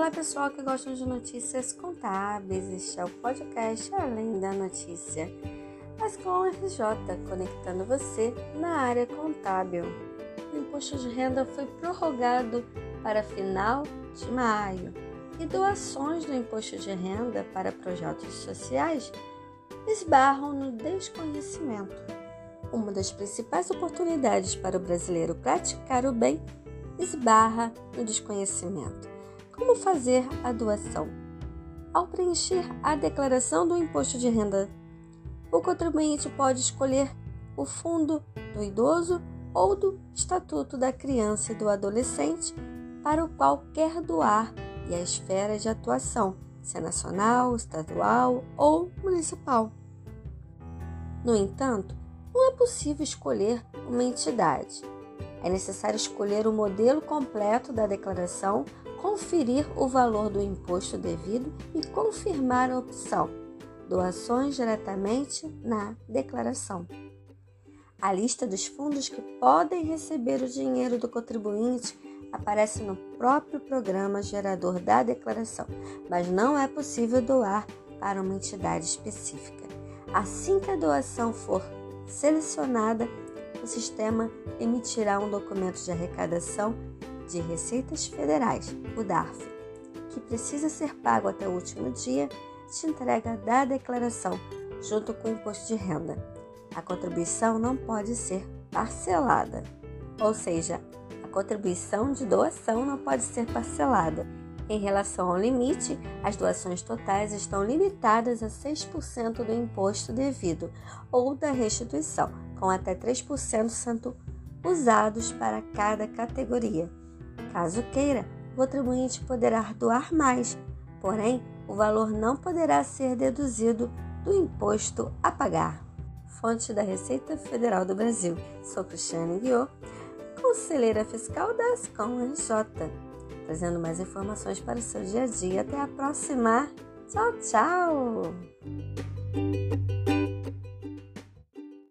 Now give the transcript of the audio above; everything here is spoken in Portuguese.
Olá pessoal que gostam de notícias contábeis, este é o podcast Além da Notícia, mas com RJ, conectando você na área contábil. O imposto de renda foi prorrogado para final de maio e doações do imposto de renda para projetos sociais esbarram no desconhecimento. Uma das principais oportunidades para o brasileiro praticar o bem esbarra no desconhecimento. Como fazer a doação? Ao preencher a declaração do imposto de renda, o contribuinte pode escolher o fundo do idoso ou do estatuto da criança e do adolescente para o qual quer doar e a esfera de atuação, se é nacional, estadual ou municipal. No entanto, não é possível escolher uma entidade. É necessário escolher o modelo completo da declaração, conferir o valor do imposto devido e confirmar a opção doações diretamente na declaração. A lista dos fundos que podem receber o dinheiro do contribuinte aparece no próprio programa gerador da declaração, mas não é possível doar para uma entidade específica. Assim que a doação for selecionada, o sistema emitirá um documento de arrecadação de Receitas Federais, o DARF, que precisa ser pago até o último dia de entrega da declaração, junto com o imposto de renda. A contribuição não pode ser parcelada, ou seja, a contribuição de doação não pode ser parcelada. Em relação ao limite, as doações totais estão limitadas a 6% do imposto devido ou da restituição, com até 3% sendo usados para cada categoria. Caso queira, o contribuinte poderá doar mais, porém, o valor não poderá ser deduzido do imposto a pagar. Fonte da Receita Federal do Brasil. Sou Cristiane Guiot, conselheira fiscal da Ascom RJ, trazendo mais informações para o seu dia a dia. Até a próxima. Tchau, tchau!